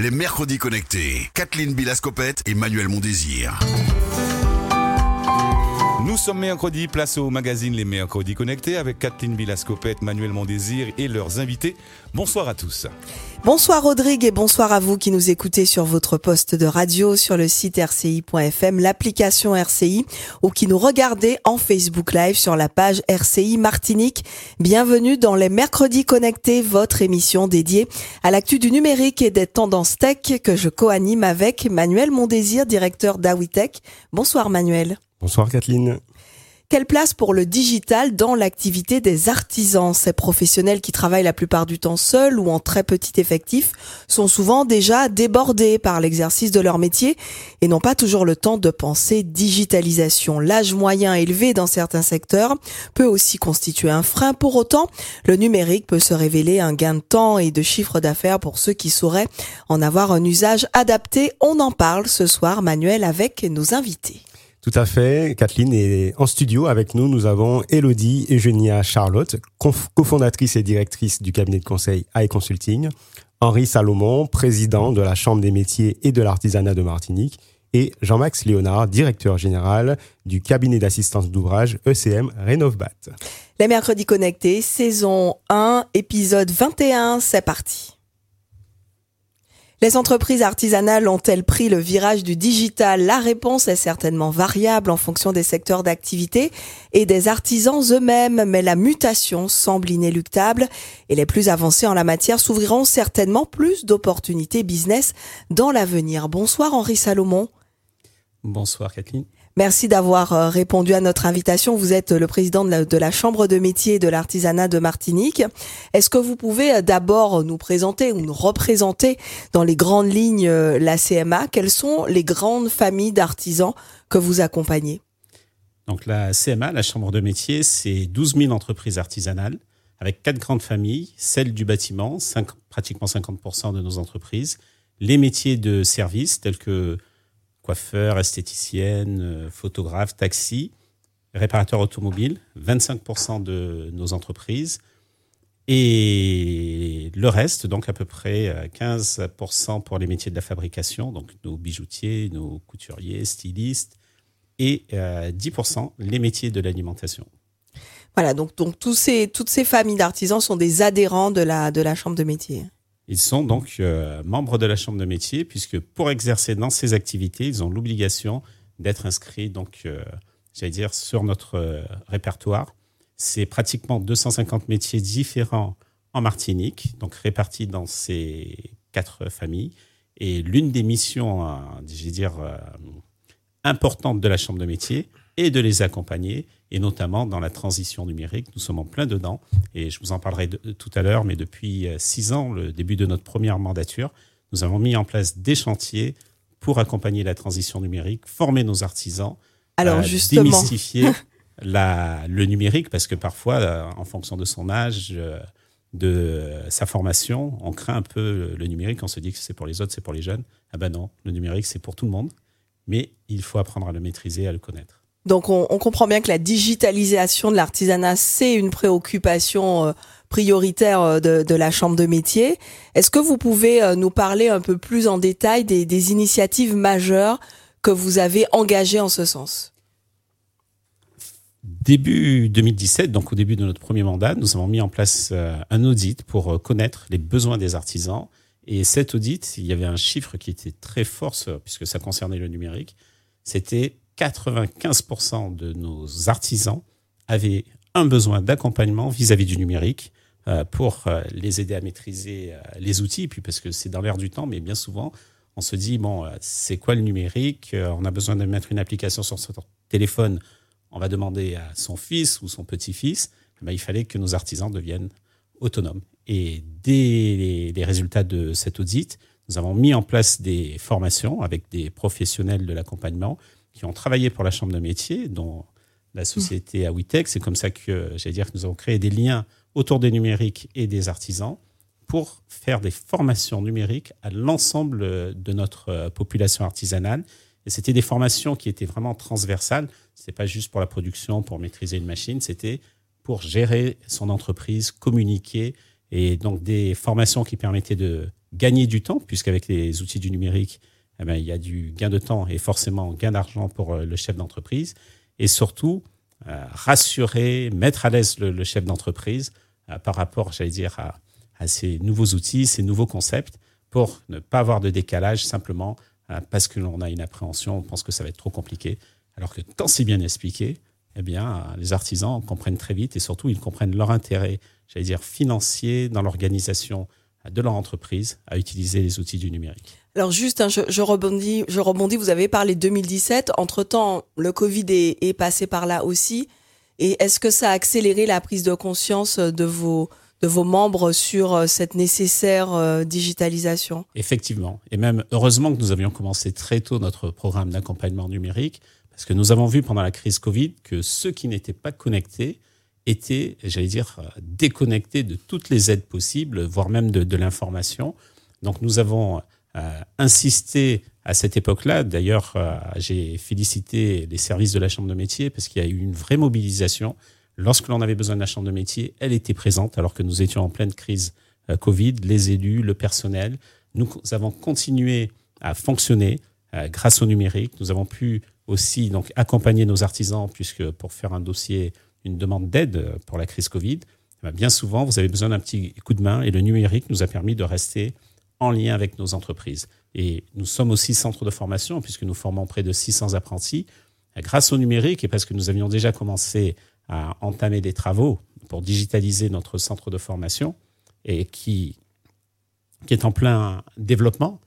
les mercredis connectés. Kathleen Bilascopette et Manuel Mondésir. Nous sommes mercredi, place au magazine Les Mercredis Connectés avec Kathleen Bilascopette, Manuel Mondésir et leurs invités. Bonsoir à tous. Bonsoir Rodrigue et bonsoir à vous qui nous écoutez sur votre poste de radio, sur le site rci.fm, l'application RCI ou qui nous regardez en Facebook Live sur la page RCI Martinique. Bienvenue dans les Mercredis Connectés, votre émission dédiée à l'actu du numérique et des tendances tech que je co-anime avec Manuel Mondésir, directeur d'Awitech. Bonsoir Manuel. Bonsoir Kathleen. Quelle place pour le digital dans l'activité des artisans? Ces professionnels qui travaillent la plupart du temps seuls ou en très petit effectif sont souvent déjà débordés par l'exercice de leur métier et n'ont pas toujours le temps de penser digitalisation. L'âge moyen élevé dans certains secteurs peut aussi constituer un frein. Pour autant, le numérique peut se révéler un gain de temps et de chiffre d'affaires pour ceux qui sauraient en avoir un usage adapté. On en parle ce soir, Manuel, avec nos invités. Tout à fait. Kathleen est en studio avec nous. Nous avons Elodie Eugenia Charlotte, cofondatrice et directrice du cabinet de conseil AI Consulting. Henri Salomon, président de la Chambre des métiers et de l'artisanat de Martinique. Et Jean-Max Léonard, directeur général du cabinet d'assistance d'ouvrage ECM Rénovbat. Les mercredis connectés, saison 1, épisode 21, c'est parti. Les entreprises artisanales ont-elles pris le virage du digital? La réponse est certainement variable en fonction des secteurs d'activité et des artisans eux-mêmes, mais la mutation semble inéluctable et les plus avancés en la matière s'ouvriront certainement plus d'opportunités business dans l'avenir. Bonsoir Henri Salomon. Bonsoir Kathleen. Merci d'avoir euh, répondu à notre invitation. Vous êtes le président de la, Chambre de métier de l'artisanat de Martinique. Est-ce que vous pouvez euh, d'abord nous présenter ou nous représenter dans les grandes lignes euh, la CMA Quelles sont les grandes familles d'artisans que vous accompagnez? Donc la CMA, la Chambre de métier, c'est 12 000 entreprises artisanales avec quatre grandes familles, celle du bâtiment, pratiquement 50% de nos entreprises, les métiers de service tels que coiffeur, esthéticienne, euh, photographe, taxi, réparateur automobile, 25% de nos entreprises. Et le reste, donc à peu près 15% euh, pour les métiers de la fabrication, donc nos bijoutiers, nos couturiers, stylistes, et 10% euh, les métiers de l'alimentation. Voilà, donc, donc ces, toutes ces familles d'artisans sont des adhérents de la, de la Chambre de métier. Ils sont donc euh, membres de la chambre de métier puisque pour exercer dans ces activités, ils ont l'obligation d'être inscrits donc euh, j'allais dire sur notre euh, répertoire. C'est pratiquement 250 métiers différents en Martinique, donc répartis dans ces quatre familles. Et l'une des missions, j'allais dire, importantes de la chambre de métier est de les accompagner et notamment dans la transition numérique. Nous sommes en plein dedans et je vous en parlerai tout à l'heure, mais depuis euh, six ans, le début de notre première mandature, nous avons mis en place des chantiers pour accompagner la transition numérique, former nos artisans, Alors, justement. démystifier la, le numérique parce que parfois, euh, en fonction de son âge, euh, de sa formation, on craint un peu le numérique, on se dit que c'est pour les autres, c'est pour les jeunes. Ah ben non, le numérique, c'est pour tout le monde, mais il faut apprendre à le maîtriser, à le connaître. Donc on, comprend bien que la digitalisation de l'artisanat, c'est une préoccupation euh, prioritaire euh, de, la Chambre de métier. Est-ce que vous pouvez euh, nous parler un peu plus en détail des, initiatives majeures que vous avez engagées en ce sens? Début 2017, donc au début de notre premier mandat, nous avons mis en place un audit pour connaître les besoins des artisans. Et cet audit, il y avait un chiffre qui était très fort, puisque ça concernait le numérique, c'était 95% de nos artisans avaient un besoin d'accompagnement vis-à-vis du numérique euh, pour euh, les aider à maîtriser euh, les outils, puis parce que c'est dans l'air du temps, mais bien souvent, on se dit, bon, c'est quoi le numérique? On a besoin de mettre une application sur son téléphone, on va demander à son fils ou son petit-fils, ben, il fallait que nos artisans deviennent autonomes. Et dès les résultats de cet audit, nous avons mis en place des formations avec des professionnels de l'accompagnement qui ont travaillé pour la Chambre de métier, dont la société Awitech. C'est comme ça que, j'allais dire, que nous avons créé des liens autour des numériques et des artisans pour faire des formations numériques à l'ensemble de notre euh, population artisanale. Et c'était des formations qui étaient vraiment transversales. C'est pas juste pour la production, pour maîtriser une machine, c'était pour gérer son entreprise, communiquer, et donc des formations qui permettaient de gagner du temps, puisqu'avec les outils du numérique, eh ben, il y a du gain de temps et forcément gain d'argent pour euh, le chef d'entreprise. Et surtout, euh, rassurer, mettre à l'aise le, chef d'entreprise euh, par rapport, j'allais dire, à, à, ces nouveaux outils, ces nouveaux concepts, pour ne pas avoir de décalage simplement parce que l'on a une appréhension, on pense que ça va être trop compliqué. Alors que quand c'est bien expliqué, eh bien, les artisans comprennent très vite et surtout, ils comprennent leur intérêt, j'allais dire, financier dans l'organisation de leur entreprise à utiliser les outils du numérique. Alors juste, hein, je, rebondis, je rebondis. Vous avez parlé 2017. Entre temps, le Covid est, passé par là aussi. Et est-ce que ça a accéléré la prise de conscience de vos de vos membres sur euh, cette nécessaire euh, digitalisation? Effectivement. Et même heureusement que nous avions commencé très tôt notre programme d'accompagnement numérique, parce que nous avons vu pendant la crise Covid que ceux qui n'étaient pas connectés étaient, j'allais dire, déconnectés de toutes les aides possibles, voire même de, l'information. Donc nous avons euh, insisté à cette époque-là. D'ailleurs, euh, j'ai félicité les services de la Chambre de métier parce qu'il y a eu une vraie mobilisation. Lorsque l'on avait besoin de la Chambre de métier, elle était présente alors que nous étions en pleine crise euh, Covid, les élus, le personnel. Nous avons continué à fonctionner grâce au numérique. Nous avons pu aussi donc accompagner nos artisans puisque pour faire un dossier une demande d'aide pour la crise Covid, eh ben, bien souvent, vous avez besoin d'un petit coup de main et le numérique nous a permis de rester en lien avec nos entreprises. Et nous sommes aussi centre de formation puisque nous formons près de 600 apprentis. Grâce au numérique et parce que nous avions déjà commencé à entamer des travaux pour digitaliser notre centre de formation et qui, qui est en plein développement,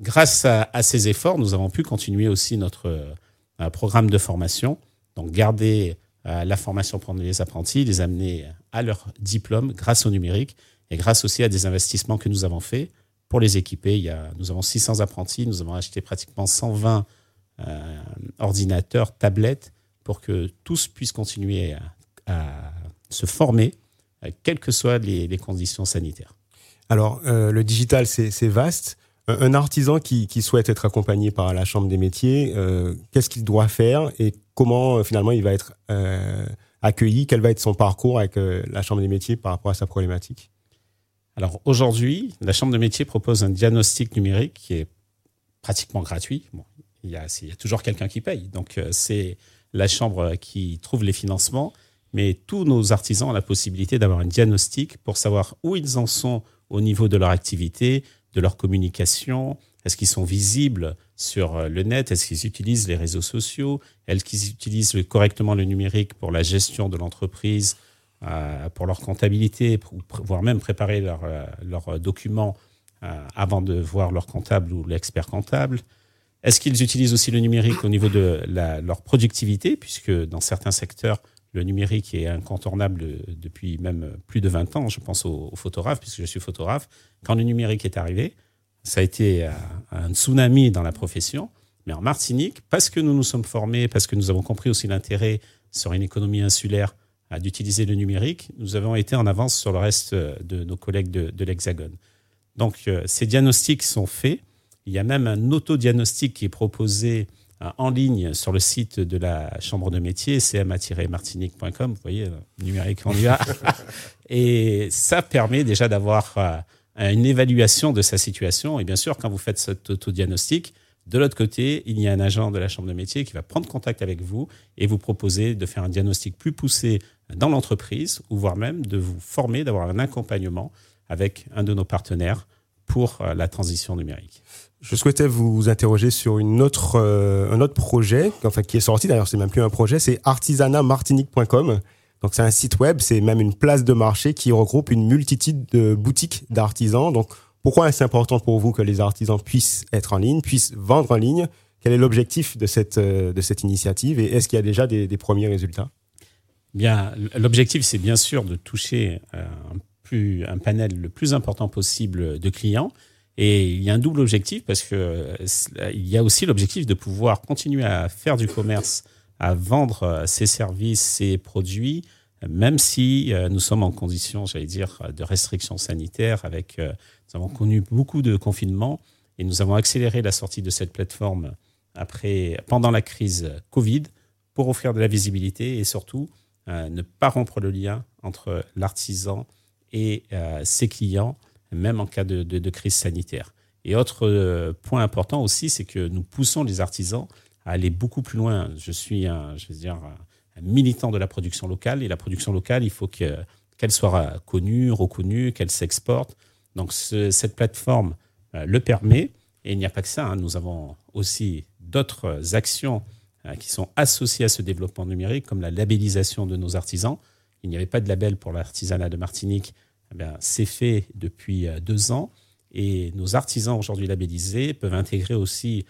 grâce à, ces efforts, nous avons pu continuer aussi notre euh, programme de formation. Donc garder la formation pour les apprentis, les amener à leur diplôme grâce au numérique et grâce aussi à des investissements que nous avons faits pour les équiper. Il y a, nous avons 600 apprentis, nous avons acheté pratiquement 120 euh, ordinateurs, tablettes, pour que tous puissent continuer à, se former, euh, quelles que soient les, conditions sanitaires. Alors, le digital, c'est vaste. Un artisan qui, souhaite être accompagné par la Chambre des métiers, qu'est-ce qu'il doit faire et comment euh, finalement il va être euh, accueilli, quel va être son parcours avec euh, la Chambre des métiers par rapport à sa problématique? Alors aujourd'hui, la Chambre des métiers propose un diagnostic numérique qui est pratiquement gratuit. Bon, il, y a, il y a toujours quelqu'un qui paye, donc c'est la Chambre qui trouve les financements, mais tous nos artisans ont la possibilité d'avoir un diagnostic pour savoir où ils en sont au niveau de leur activité, de leur communication, est-ce qu'ils sont visibles sur euh, le net? Est-ce qu'ils utilisent les réseaux sociaux? Est-ce qu'ils utilisent correctement le numérique pour la gestion de l'entreprise, euh, pour leur comptabilité, voire même préparer leurs euh, documents avant de voir leur comptable ou l'expert comptable? Est-ce qu'ils utilisent aussi le numérique au niveau de leur productivité, puisque dans certains secteurs, le numérique est incontournable depuis même plus de 20 ans. Je pense aux, photographes, puisque je suis photographe. Quand le numérique est arrivé, ça a été un tsunami dans la profession. Mais en Martinique, parce que nous nous sommes formés, parce que nous avons compris aussi l'intérêt sur une économie insulaire d'utiliser le numérique, nous avons été en avance sur le reste de nos collègues de, l'Hexagone. Donc, euh, ces diagnostics sont faits. Il y a même un autodiagnostic qui est proposé euh, en ligne sur le site de la Chambre de métier, cma-martinique.com. Vous voyez, numérique, on y va. Et ça permet déjà d'avoir euh, une évaluation de sa situation. Et bien sûr, quand vous faites cet autodiagnostic, de l'autre côté, il y a un agent de la chambre de métier qui va prendre contact avec vous et vous proposer de faire un diagnostic plus poussé dans l'entreprise ou voire même de vous former, d'avoir un accompagnement avec un de nos partenaires pour euh, la transition numérique. Je souhaitais vous interroger sur une autre, euh, un autre projet, enfin qui est sorti, d'ailleurs c'est même plus un projet, c'est artisanatmartinique.com. Donc c'est un site web, c'est même une place de marché qui regroupe une multitude de boutiques d'artisans. Donc pourquoi est-ce important pour vous que les artisans puissent être en ligne, puissent vendre en ligne? Quel est l'objectif de cette, euh, de cette initiative et est-ce qu'il y a déjà des, premiers résultats? Bien, l'objectif c'est bien sûr de toucher euh, un, plus, un panel le plus important possible de clients. Et il y a un double objectif parce que euh, il y a aussi l'objectif de pouvoir continuer à faire du commerce à vendre euh, ses services, ses produits, même si euh, nous sommes en condition, j'allais dire, de restrictions sanitaires, avec, nous avons connu beaucoup de confinements et nous avons accéléré la sortie de cette plateforme après, pendant la crise Covid pour offrir de la visibilité et surtout ne pas rompre le lien entre l'artisan et ses clients, même en cas de, crise sanitaire. Et autre euh, point important aussi, c'est que nous poussons les artisans à aller beaucoup plus loin. Je suis un, je veux dire, militant de la production locale, et la production locale, il faut qu'elle soit connue, reconnue, qu'elle s'exporte. Donc cette plateforme euh, le permet. Et il n'y a pas que ça. Hein. Nous avons aussi d'autres actions euh, qui sont associées à ce développement numérique, comme la labellisation de nos artisans. Il n'y avait pas de label pour l'artisanat de Martinique. Eh c'est fait depuis euh, deux ans. Et nos artisans aujourd'hui labellisés peuvent intégrer aussi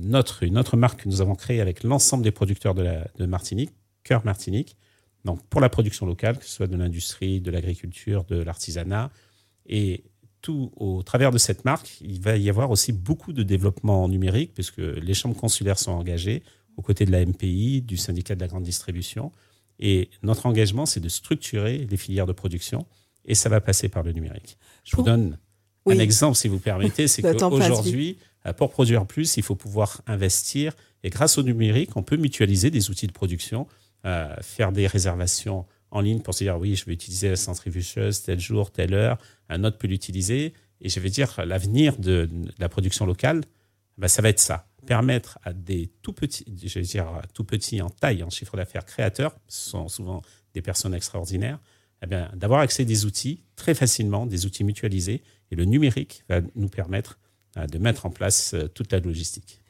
notre, une autre marque que nous avons créée avec l'ensemble des producteurs de, de Martinique, Cœur Martinique. Donc pour la production locale, que ce soit de l'industrie, de l'agriculture, de l'artisanat. Et tout au travers de cette marque, il va y avoir aussi beaucoup de développement numérique, puisque les chambres consulaires sont engagées aux côtés de la MPI, du syndicat de la grande distribution. Et notre engagement, c'est de structurer les filières de production, et ça va passer par le numérique. Je vous donne un exemple, si vous permettez, c'est qu'aujourd'hui, euh, pour produire plus, il faut pouvoir investir, et grâce au numérique, on peut mutualiser des outils de production, euh, faire des réservations en ligne pour se dire oui, je vais utiliser la centrifugeuse tel jour, telle heure, un autre peut l'utiliser. Et je vais dire, l'avenir de, la production locale, ben, ça va être ça. Permettre à des tout petits, je vais dire tout petits en taille, en chiffre d'affaires créateurs, ce sont souvent des personnes extraordinaires, eh d'avoir accès à des outils très facilement, des outils mutualisés. Et le numérique va nous permettre euh, de mettre en place euh, toute la logistique.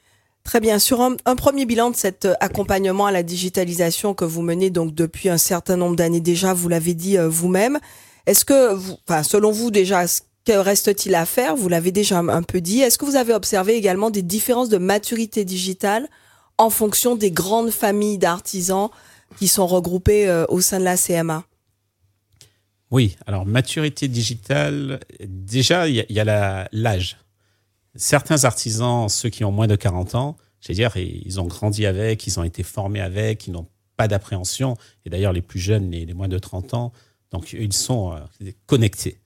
Très bien. Sur un, premier bilan de cet euh, accompagnement à la digitalisation que vous menez donc depuis un certain nombre d'années déjà, vous l'avez dit vous-même, est-ce que, selon vous déjà, que reste-t-il à faire? Vous l'avez déjà un peu dit. Est-ce que vous avez observé également des différences de maturité digitale en fonction des grandes familles d'artisans qui sont regroupées au sein de la CMA Oui, alors maturité digitale, déjà, il y a l'âge certains artisans, ceux qui ont moins de 40 ans, je dire, ils ont grandi avec, ils ont été formés avec, ils n'ont pas d'appréhension. Et d'ailleurs, les plus jeunes, les, moins de 30 ans, donc ils sont euh, connectés.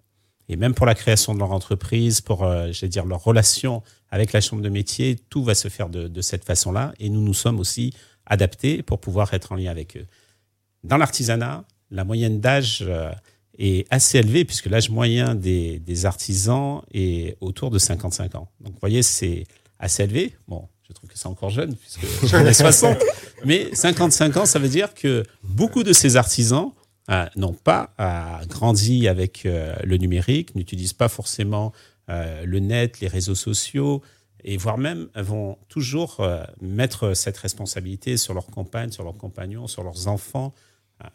Et même pour la création de leur entreprise, pour, euh, dire, leur relation avec la chambre de métier, tout va se faire de, cette façon-là. Et nous nous sommes aussi adaptés pour pouvoir être en lien avec eux. Dans l'artisanat, la moyenne d'âge euh, est assez élevé puisque l'âge moyen des, des, artisans est autour de 55 ans. Donc, vous voyez, c'est assez élevé. Bon, je trouve que c'est encore jeune puisque j'en ai 60. Mais 55 ans, ça veut dire que beaucoup de ces artisans euh, n'ont pas euh, grandi avec euh, le numérique, n'utilisent pas forcément le net, les réseaux sociaux, et voire même vont toujours mettre cette responsabilité sur leurs compagnes, sur leurs compagnons, sur leurs enfants,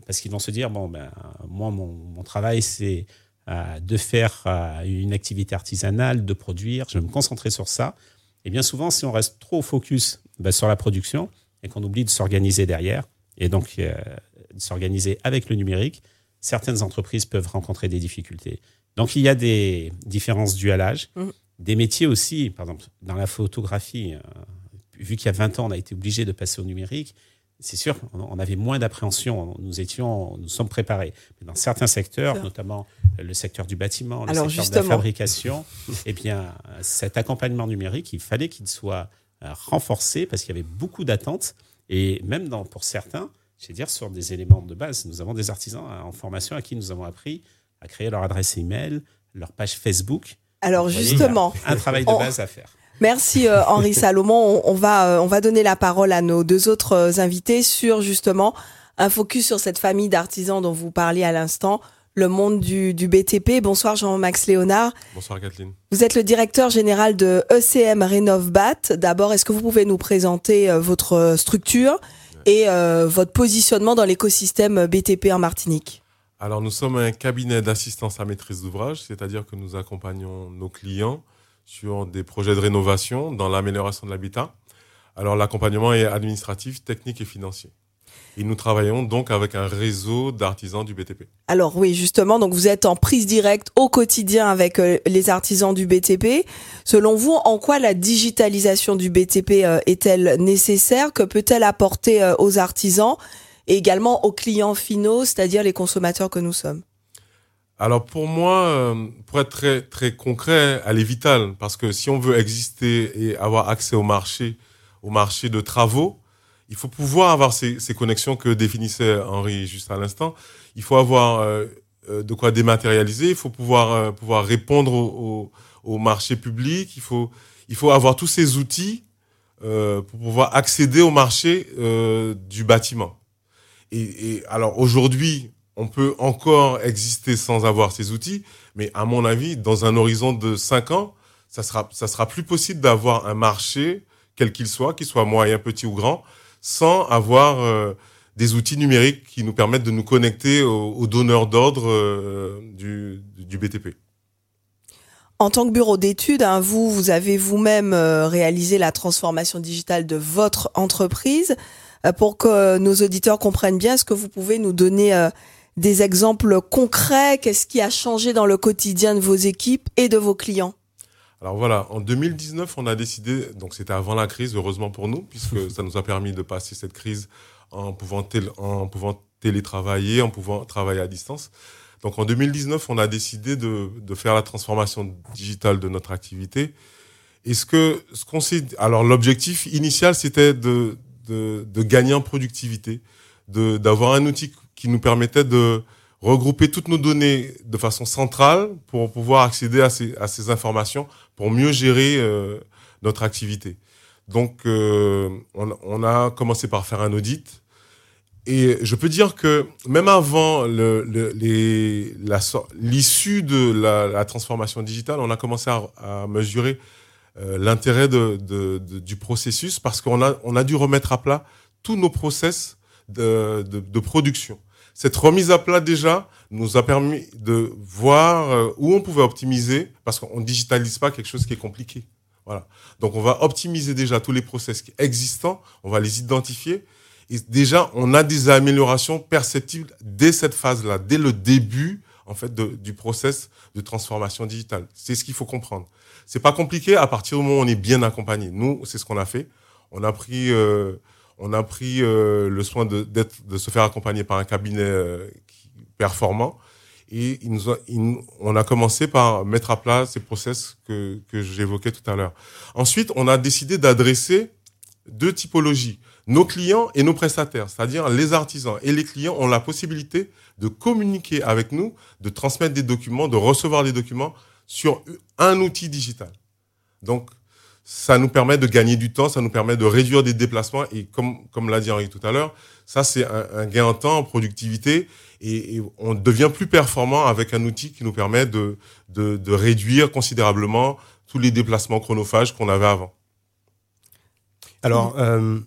parce qu'ils vont se dire, bon, ben, moi, mon, travail, c'est euh, de faire euh, une activité artisanale, de produire, je vais me concentrer sur ça. Et bien souvent, si on reste trop focus ben, sur la production et qu'on oublie de s'organiser derrière, et donc de s'organiser avec le numérique, certaines entreprises peuvent rencontrer des difficultés. Donc il y a des différences dues à l'âge, mmh. des métiers aussi, par exemple dans la photographie, vu qu'il y a 20 ans, on a été obligé de passer au numérique, c'est sûr, on avait moins d'appréhension. Nous étions, nous sommes préparés. Mais dans certains secteurs, notamment le secteur du bâtiment, le secteur de la fabrication, eh bien, cet accompagnement numérique, il fallait qu'il soit euh, renforcé parce qu'il y avait beaucoup d'attentes. Et même dans, pour certains, je vais dire, sur des éléments de base, nous avons des artisans en formation à qui nous avons appris à créer leur adresse email, leur page Facebook. Alors, justement, un travail de base à faire. Merci euh, Henri Salomon. On, va euh, on va donner la parole à nos deux autres euh, invités sur justement un focus sur cette famille d'artisans dont vous parliez à l'instant, le monde du, du BTP. Bonsoir Jean-Max Léonard. Bonsoir Kathleen. Vous êtes le directeur général de ECM Rénovbat. D'abord, est-ce que vous pouvez nous présenter votre structure et votre positionnement dans l'écosystème BTP en Martinique? Alors, nous sommes un cabinet d'assistance à maîtrise d'ouvrage, c'est-à-dire que nous accompagnons nos clients sur des projets de rénovation dans l'amélioration de l'habitat. Alors l'accompagnement est administratif, technique et financier. Et nous travaillons donc avec un réseau d'artisans du BTP. Alors oui, justement, donc vous êtes en prise directe au quotidien avec euh, les artisans du BTP. Selon vous, en quoi la digitalisation du BTP euh, est-elle nécessaire? Que peut-elle apporter euh, aux artisans et également aux clients finaux, c'est-à-dire les consommateurs que nous sommes? Alors pour moi, euh, pour être très très concret, elle est vitale parce que si on veut exister et avoir accès au marché, au marché de travaux, il faut pouvoir avoir ces, ces connexions que définissait Henri juste à l'instant. Il faut avoir euh, euh, de quoi dématérialiser. Il faut pouvoir euh, pouvoir répondre au, au, au, marché public. Il faut il faut avoir tous ces outils euh, pour pouvoir accéder au marché euh, du bâtiment. Et, et alors aujourd'hui, on peut encore exister sans avoir ces outils, mais à mon avis, dans un horizon de cinq ans, ça sera ça sera plus possible d'avoir un marché quel qu'il soit, qu'il soit moyen, petit ou grand, sans avoir euh, des outils numériques qui nous permettent de nous connecter aux, donneurs d'ordre euh, du, du BTP. En tant que bureau d'études, hein, vous, vous avez vous-même euh, réalisé la transformation digitale de votre entreprise. Pour que nos auditeurs comprennent bien, est-ce que vous pouvez nous donner des exemples concrets Qu'est-ce qui a changé dans le quotidien de vos équipes et de vos clients? Alors voilà, en 2019, on a décidé, donc c'était avant la crise, heureusement pour nous, puisque ça nous a permis de passer cette crise en pouvant, tél en pouvant télétravailler, en pouvant travailler à distance. Donc en 2019, on a décidé de, de faire la transformation digitale de notre activité. Et ce que ce qu'on s'est alors l'objectif initial c'était de, de, de gagner en productivité, de d'avoir un outil qui nous permettait de regrouper toutes nos données de façon centrale pour pouvoir accéder à ces, informations pour mieux gérer euh, notre activité. Donc, euh, on, a commencé par faire un audit. Et je peux dire que même avant l'issue de la, transformation digitale, on a commencé à, mesurer euh, l'intérêt du processus parce qu'on a, a dû remettre à plat tous nos process de production. Cette remise à plat déjà nous a permis de voir euh, où on pouvait optimiser parce qu'on digitalise pas quelque chose qui est compliqué. Voilà. Donc on va optimiser déjà tous les process existants, on va les identifier et déjà on a des améliorations perceptibles dès cette phase-là, dès le début en fait de, du process de transformation digitale. C'est ce qu'il faut comprendre. C'est pas compliqué à partir du moment où on est bien accompagné. Nous, c'est ce qu'on a fait. On a pris euh, on a pris euh, le soin de, se faire accompagner par un cabinet euh, performant. Et on a commencé par mettre à plat ces process que, que j'évoquais tout à l'heure. Ensuite, on a décidé d'adresser deux typologies. Nos clients et nos prestataires, c'est-à-dire les artisans et les clients ont la possibilité de communiquer avec nous, de transmettre des documents, de recevoir des documents sur un outil digital. Donc, ça nous permet de gagner du temps, ça nous permet de réduire des déplacements. Et comme comme l'a dit Henri tout à l'heure, ça c'est un, gain en temps, en productivité. Et, et, on devient plus performant avec un outil qui nous permet de de, de réduire considérablement tous les déplacements chronophages qu'on avait avant. Alors, euh,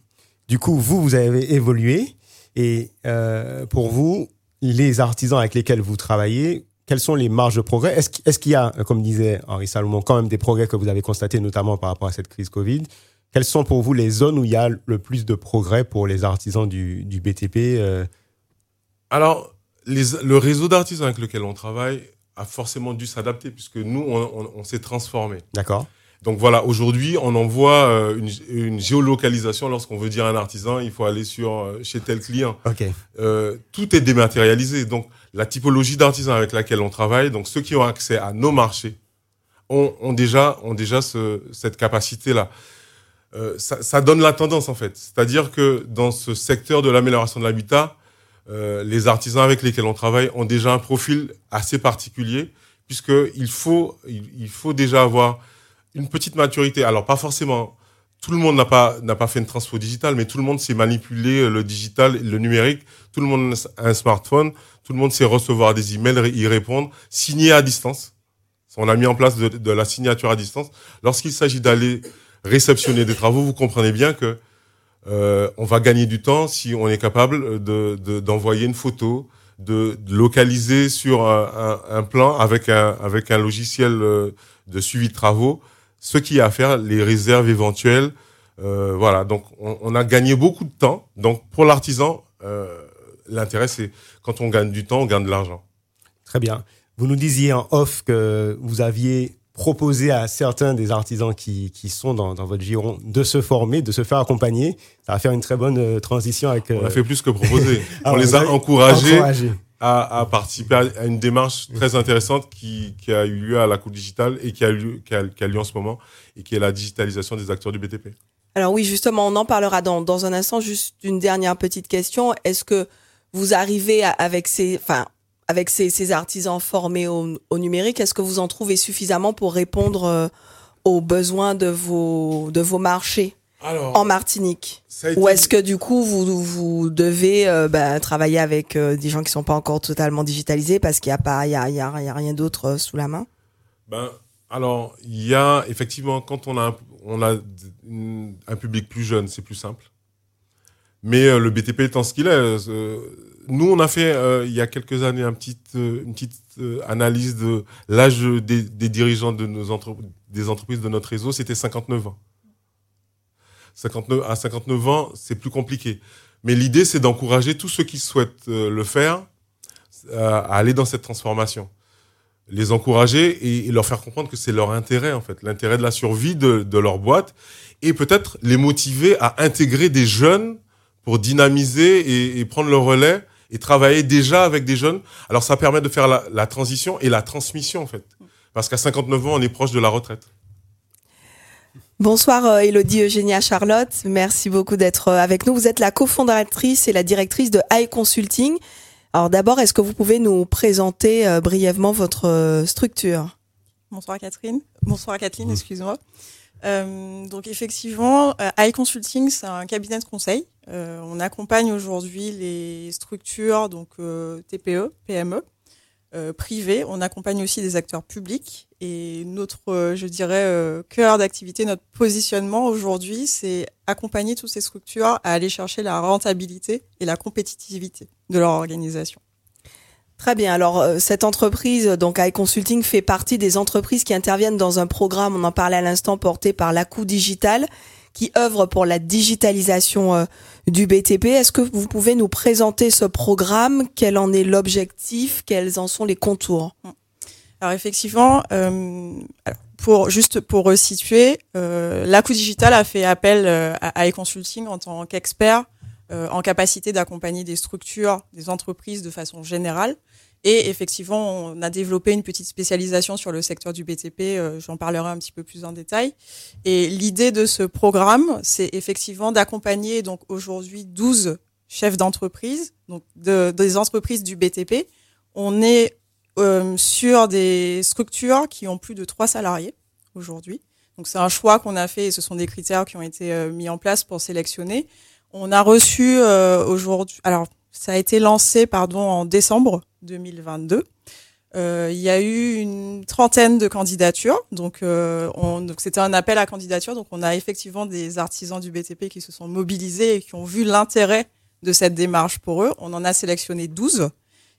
du coup, vous vous avez évolué. Et euh, pour vous, les artisans avec lesquels vous travaillez, quelles sont les marges de progrès? Est-ce est qu'il y a, comme disait Henri Salomon, quand même des progrès que vous avez constatés, notamment par rapport à cette crise Covid? Quelles sont pour vous les zones où il y a le plus de progrès pour les artisans du, du BTP euh... Alors, les, le réseau d'artisans avec lequel on travaille a forcément dû s'adapter puisque nous, on, on, on s'est transformé. D'accord. Donc voilà, aujourd'hui, on envoie euh, une, une, géolocalisation lorsqu'on veut dire un artisan, il faut aller sur euh, chez tel client. Euh, tout est dématérialisé. Donc la typologie d'artisans avec laquelle on travaille, donc ceux qui ont accès à nos marchés, ont, ont déjà ont déjà ce, cette capacité là. Euh, ça, ça, donne la tendance en fait. C'est-à-dire que dans ce secteur de l'amélioration de l'habitat, euh, les artisans avec lesquels on travaille ont déjà un profil assez particulier puisque il faut il, il faut déjà avoir une petite maturité. Alors pas forcément. Tout le monde n'a pas n'a pas fait une transfo digitale, mais tout le monde sait manipuler le digital, le numérique. Tout le monde a un smartphone. Tout le monde sait recevoir des emails, y répondre, signer à distance. On a mis en place de, la signature à distance. Lorsqu'il s'agit d'aller réceptionner des travaux, vous comprenez bien que euh, on va gagner du temps si on est capable de d'envoyer de, une photo, de, de, localiser sur un, un, un, plan avec un avec un logiciel de suivi de travaux ce qui a à faire, les réserves éventuelles. Euh, voilà, donc on, on, a gagné beaucoup de temps. Donc pour l'artisan, euh, l'intérêt c'est quand on gagne du temps, on gagne de l'argent. Très bien. Vous nous disiez en off que vous aviez proposé à certains des artisans qui, qui sont dans, dans, votre giron de se former, de se faire accompagner. Ça va faire une très bonne euh, transition avec. On a fait plus que proposer. ah, on les a encouragés. Encouragé à, à, participer à une démarche très intéressante qui, a eu lieu à la Coupe digitale et qui a, eu, qui, a, a lieu en ce moment et qui est la digitalisation des acteurs du BTP. Alors oui, justement, on en parlera dans, dans un instant. Juste une dernière petite question. Est-ce que vous arrivez avec ces, enfin, avec ces, ces artisans formés au, au numérique, est-ce que vous en trouvez suffisamment pour répondre euh, aux besoins de vos, de vos marchés? Alors, en Martinique été- Ou est-ce que du coup, vous, vous devez euh, bah, travailler avec euh, des gens qui sont pas encore totalement digitalisés parce qu'il n'y a, pas- il y a, y a, y a rien d'autre euh, sous la main? Ben, alors, il y a effectivement, quand on a un, on a une- un public plus jeune, c'est plus simple. Mais euh, le BTP étant ce qu'il est, nous, on a fait il y a quelques années un petit, une petite analyse de l'âge des, des dirigeants de nos entre- des entreprises de notre réseau, c'était 59 ans. 59, à 59 ans, c'est plus compliqué. Mais l'idée, c'est d'encourager tous ceux qui souhaitent euh, le faire euh, à aller dans cette transformation les encourager et, leur faire comprendre que c'est leur intérêt en fait, l'intérêt de la survie de, de leur boîte et peut-être les motiver à intégrer des jeunes pour dynamiser et, et prendre le relais et travailler déjà avec des jeunes. Alors ça permet de faire la, la transition et la transmission en fait, parce qu'à 59 ans on est proche de la retraite. Bonsoir euh, Elodie Eugénia Charlotte, merci beaucoup d'être euh, avec nous. Vous êtes la cofondatrice et la directrice de High Consulting. Alors d'abord, est-ce que vous pouvez nous présenter euh, brièvement votre euh, structure? Bonsoir Catherine. Bonsoir Kathleen, excuse-moi. Euh, donc effectivement, High Consulting, c'est un cabinet de conseil. Euh, on accompagne aujourd'hui les structures, donc euh, TPE, PME, euh, privées. On accompagne aussi des acteurs publics. Et notre, euh, je dirais, euh, cœur d'activité, notre positionnement aujourd'hui, c'est accompagner toutes ces structures à aller chercher la rentabilité et la compétitivité de leur organisation. Très bien. Alors cette entreprise, donc High Consulting, fait partie des entreprises qui interviennent dans un programme, on en parlait à l'instant, porté par l'ACU Digital, qui œuvre pour la digitalisation euh, du BTP. Est-ce que vous pouvez nous présenter ce programme? Quel en est l'objectif? Quels en sont les contours? Alors effectivement, euh, pour juste pour resituer, euh, l'ACU Digital a fait appel euh, à iConsulting en tant qu'expert en capacité d'accompagner des structures, des entreprises de façon générale. Et effectivement, on a développé une petite spécialisation sur le secteur du BTP. euh, J'en parlerai un petit peu plus en détail. Et l'idée de ce programme, c'est effectivement d'accompagner donc aujourd'hui 12 chefs d'entreprise, donc de, des entreprises du BTP. On est euh, sur des structures qui ont plus de trois salariés aujourd'hui. Donc c'est un choix qu'on a fait et ce sont des critères qui ont été euh, mis en place pour sélectionner. On a reçu aujourd'hui, alors ça a été lancé pardon en décembre 2022. Euh, il y a eu une trentaine de candidatures, donc euh, on- donc c'était un appel à candidature. Donc on a effectivement des artisans du BTP qui se sont mobilisés et qui ont vu l'intérêt de cette démarche pour eux. On en a sélectionné 12.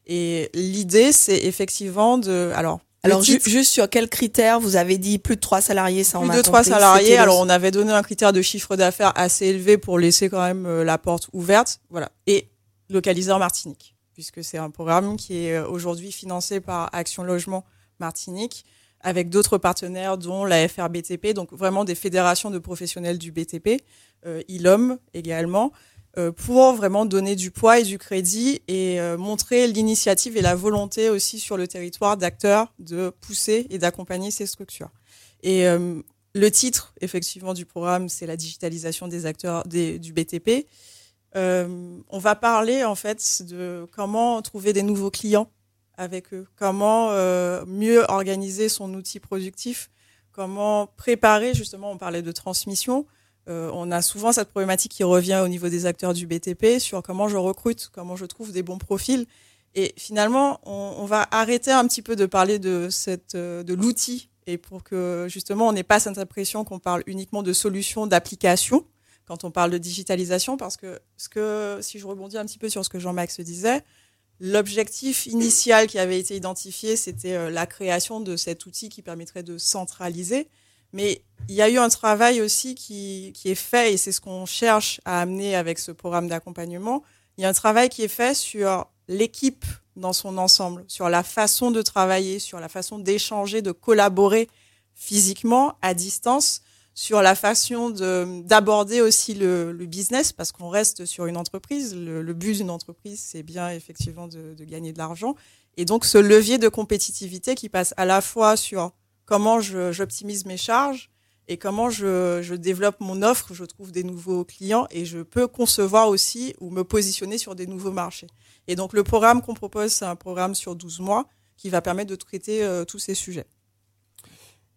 Et l'idée, c'est effectivement de, alors, Alors titre- juste sur quels critères vous avez dit plus de trois salariés ça on plus a de trois salariés. Alors, on avait donné un critère de chiffre d'affaires assez élevé pour laisser quand même euh, la porte ouverte. Voilà. Et localisé Martinique, puisque c'est un programme qui est euh, aujourd'hui financé par Action Logement Martinique, avec d'autres partenaires, dont la FRBTP, donc vraiment des fédérations de professionnels du BTP, euh, ILOM également, euh, pour vraiment donner du poids et du crédit et euh, montrer l'initiative et la volonté aussi sur le territoire d'acteurs de pousser et d'accompagner ces structures. Et euh, le titre, effectivement, du programme, c'est la digitalisation des acteurs du BTP. Euh, on va parler, en fait, de comment trouver des nouveaux clients avec eux, comment euh, mieux organiser son outil productif, comment préparer, justement, on parlait de transmission. Euh, on a souvent cette problématique qui revient au niveau des acteurs du BTP sur comment je recrute, comment je trouve des bons profils. Et finalement, on, on va arrêter un petit peu de parler de, euh, de l'outil et pour que justement on n'ait pas cette impression qu'on parle uniquement de solutions, d'applications quand on parle de digitalisation, parce que, ce que si je rebondis un petit peu sur ce que Jean-Max disait, l'objectif initial qui avait été identifié, c'était euh, la création de cet outil qui permettrait de centraliser. Mais il y a eu un travail aussi qui, qui est fait, et c'est ce qu'on cherche à amener avec ce programme d'accompagnement. Il y a un travail qui est fait sur l'équipe dans son ensemble, sur la façon de travailler, sur la façon d'échanger, de collaborer physiquement, à distance, sur la façon de- d'aborder aussi le, le business, parce qu'on reste sur une entreprise. Le, le but d'une entreprise, c'est bien effectivement de, de gagner de l'argent. Et donc ce levier de compétitivité qui passe à la fois sur comment j'optimise mes charges et comment je, je développe mon offre, je trouve des nouveaux clients et je peux concevoir aussi ou me positionner sur des nouveaux marchés. Et donc le programme qu'on propose, c'est un programme sur 12 mois qui va permettre de traiter euh, tous ces sujets.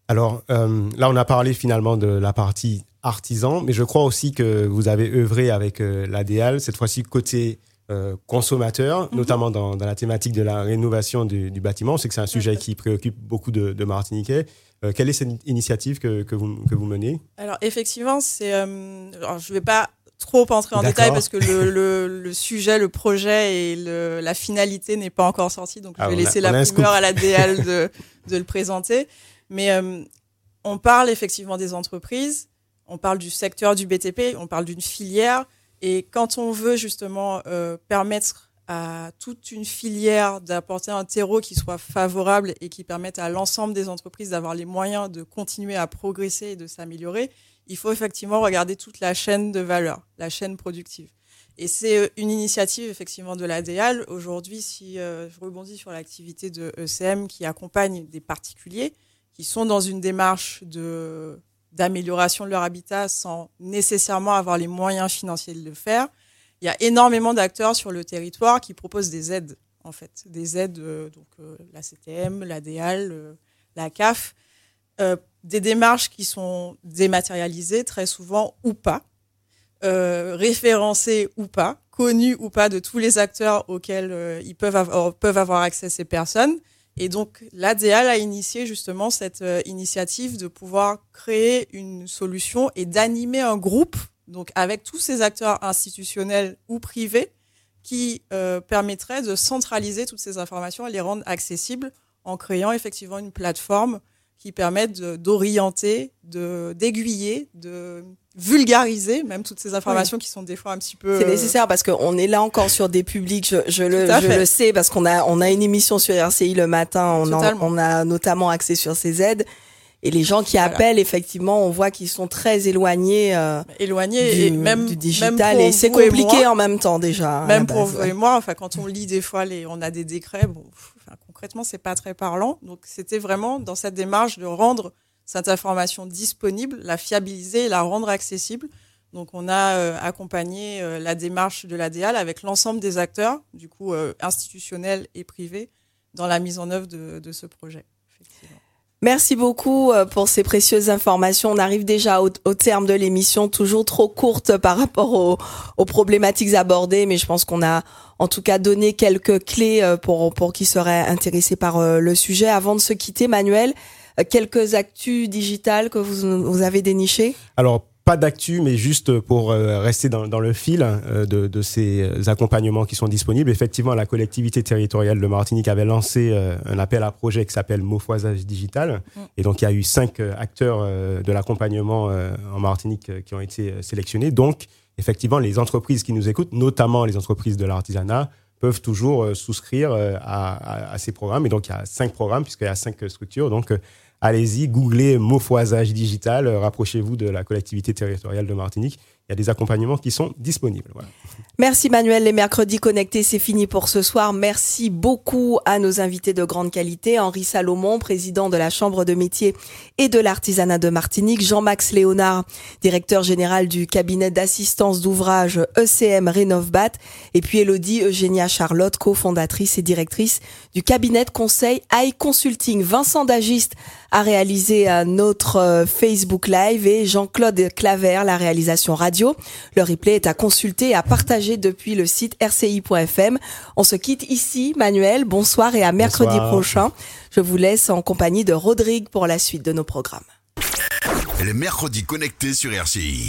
Alors euh, là, on a parlé finalement de la partie artisan, mais je crois aussi que vous avez œuvré avec euh, l'ADL, cette fois-ci côté euh, consommateur, Mhm. notamment dans, dans la thématique de la rénovation du, du bâtiment. C'est que c'est un sujet qui préoccupe beaucoup de, de Martiniquais. Euh, quelle est cette initiative que, que, vous, que vous menez? Alors effectivement, c'est. euh, alors, je ne vais pas trop entrer en D'accord. détail parce que le, le, le sujet, le projet et le, la finalité n'est pas encore sorti, donc je Ah, vais laisser a la primeur à la DL de, de le présenter. Mais euh, on parle effectivement des entreprises, on parle du secteur du BTP, on parle d'une filière, et quand on veut justement euh, permettre à toute une filière d'apporter un terreau qui soit favorable et qui permette à l'ensemble des entreprises d'avoir les moyens de continuer à progresser et de s'améliorer, il faut effectivement regarder toute la chaîne de valeur, la chaîne productive. Et c'est euh, une initiative effectivement de l'ADEAL. Aujourd'hui, si je rebondis sur l'activité de ECM qui accompagne des particuliers qui sont dans une démarche de d'amélioration de leur habitat sans nécessairement avoir les moyens financiers de le faire, il y a énormément d'acteurs sur le territoire qui proposent des aides, en fait, des aides, euh, donc euh, la CTM, la DEAL, euh, la CAF, des démarches qui sont dématérialisées très souvent ou pas, référencées ou pas, connues ou pas de tous les acteurs auxquels ils peuvent peuvent avoir accès ces personnes. Et donc, l'ADEAL a initié justement cette euh, initiative de pouvoir créer une solution et d'animer un groupe, donc avec tous ces acteurs institutionnels ou privés, qui euh, permettrait de centraliser toutes ces informations et les rendre accessibles en créant effectivement une plateforme qui permette de- d'orienter, de d'aiguiller, de vulgariser même toutes ces informations qui sont des fois un petit peu C'est euh, nécessaire parce qu'on est là encore sur des publics, je, je le, je le sais, parce qu'on a, on a une émission sur RCI le matin, on, en- on a notamment accès sur ces aides. Et les gens qui Voilà. appellent, effectivement, on voit qu'ils sont très éloignés euh, éloignés du, et même du digital. Et c'est et compliqué moi, en même temps déjà. la Même pour vous et moi, enfin, quand on lit des fois, les, on a des décrets, bon, pff, concrètement, c'est pas très parlant. Donc, c'était vraiment dans cette démarche de rendre cette information disponible, la fiabiliser la rendre accessible. Donc, on a euh, accompagné euh, la démarche de l'ADEAL avec l'ensemble des acteurs, du coup, euh, institutionnels et privés, dans la mise en œuvre de, ce projet. Merci beaucoup pour ces précieuses informations. On arrive déjà au, terme de l'émission, toujours trop courte par rapport aux problématiques abordées, mais je pense qu'on a en tout cas donné quelques clés euh, pour, pour qui seraient intéressés par euh, le sujet. Avant de se quitter, Manuel, euh, quelques actus digitales que vous, vous avez dénichées? Alors, pas d'actu, mais juste pour rester dans, dans le fil euh, de, de ces accompagnements qui sont disponibles. Effectivement, la collectivité territoriale de Martinique avait lancé un appel à projet qui s'appelle Mofoisage digital. Mm. Et donc, il y a eu cinq acteurs de l'accompagnement en Martinique qui ont été sélectionnés. Donc, effectivement, les entreprises qui nous écoutent, notamment les entreprises de l'artisanat, peuvent toujours euh, souscrire euh, à, ces programmes. Et donc, il y a cinq programmes, puisqu'il y a cinq euh, structures. Donc, allez-y, googlez Mofoisage digital, euh, rapprochez-vous de la collectivité territoriale de Martinique. Il y a des accompagnements qui sont disponibles. Merci Manuel, les mercredis connectés, c'est fini pour ce soir. Merci beaucoup à nos invités de grande qualité, Henri Salomon, président de la Chambre de métier et de l'artisanat de Martinique, Jean-Max Léonard, directeur général du cabinet d'assistance d'ouvrage ECM Rénovbat, et puis Elodie Eugénia Charlotte, cofondatrice et directrice du cabinet de conseil AI Consulting. Vincent Dagiste a réalisé euh, notre euh, Facebook Live et Jean-Claude Claver, la réalisation radio. Le replay est à consulter et à partager depuis le site rci.fm. On se quitte ici, Manuel. Bonsoir et à mercredi Bonsoir. prochain. Je vous laisse en compagnie de Rodrigue pour la suite de nos programmes. Les mercredis connectés sur RCI.